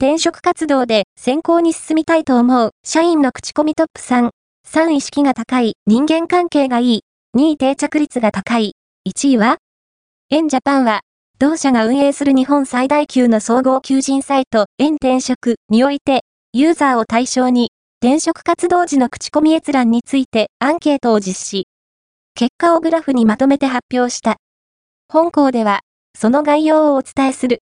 転職活動で先行に進みたいと思う社員の口コミトップ3。3意識が高い、人間関係がいい。2位定着率が高い。1位はエンジャパンは、同社が運営する日本最大級の総合求人サイト、エン転職において、ユーザーを対象に、転職活動時の口コミ閲覧についてアンケートを実施。結果をグラフにまとめて発表した。本校では、その概要をお伝えする。